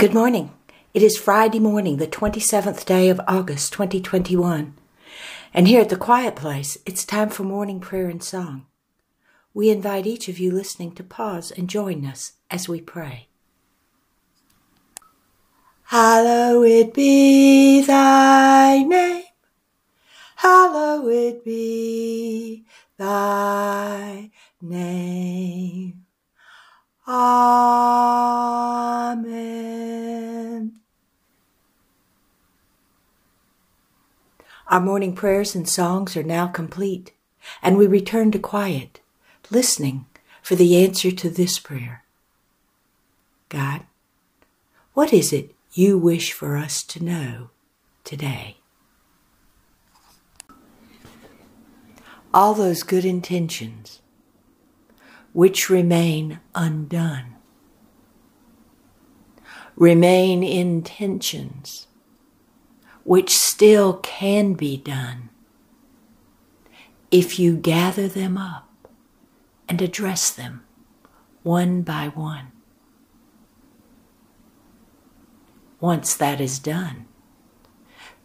Good morning. It is Friday morning, the 27th day of August, 2021. And here at the Quiet Place, it's time for morning prayer and song. We invite each of you listening to pause and join us as we pray. Hallowed be thy name. Hallowed be thy name. Amen. Our morning prayers and songs are now complete, and we return to quiet, listening for the answer to this prayer. God, what is it you wish for us to know today? All those good intentions which remain undone. Remain intentions which still can be done if you gather them up and address them one by one. Once that is done,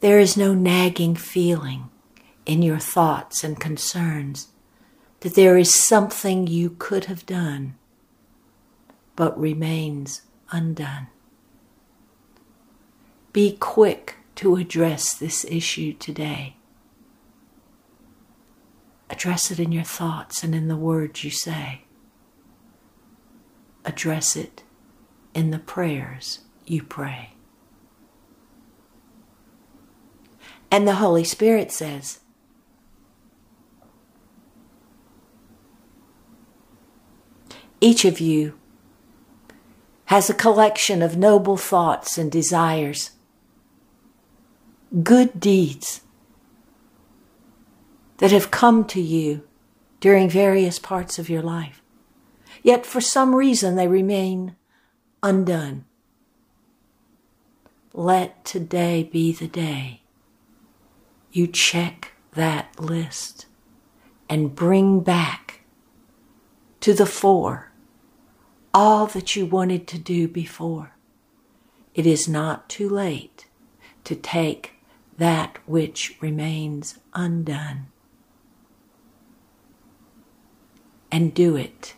there is no nagging feeling in your thoughts and concerns that there is something you could have done but remains undone. Be quick to address this issue today. Address it in your thoughts and in the words you say. Address it in the prayers you pray. And the Holy Spirit says, Each of you has a collection of noble thoughts and desires, good deeds that have come to you during various parts of your life. Yet for some reason they remain undone. Let today be the day you check that list and bring back to the fore all that you wanted to do before. It is not too late to take that which remains undone and do it.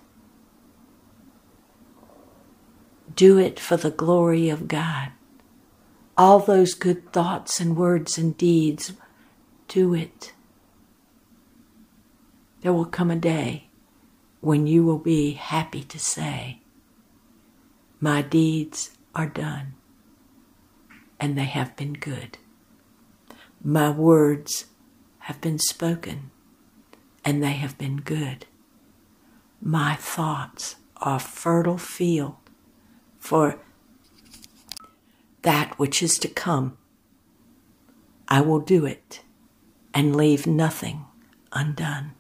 Do it for the glory of God. All those good thoughts and words and deeds, do it. There will come a day when you will be happy to say, my deeds are done, and they have been good. My words have been spoken, and they have been good. My thoughts are fertile field for that which is to come. I will do it and leave nothing undone.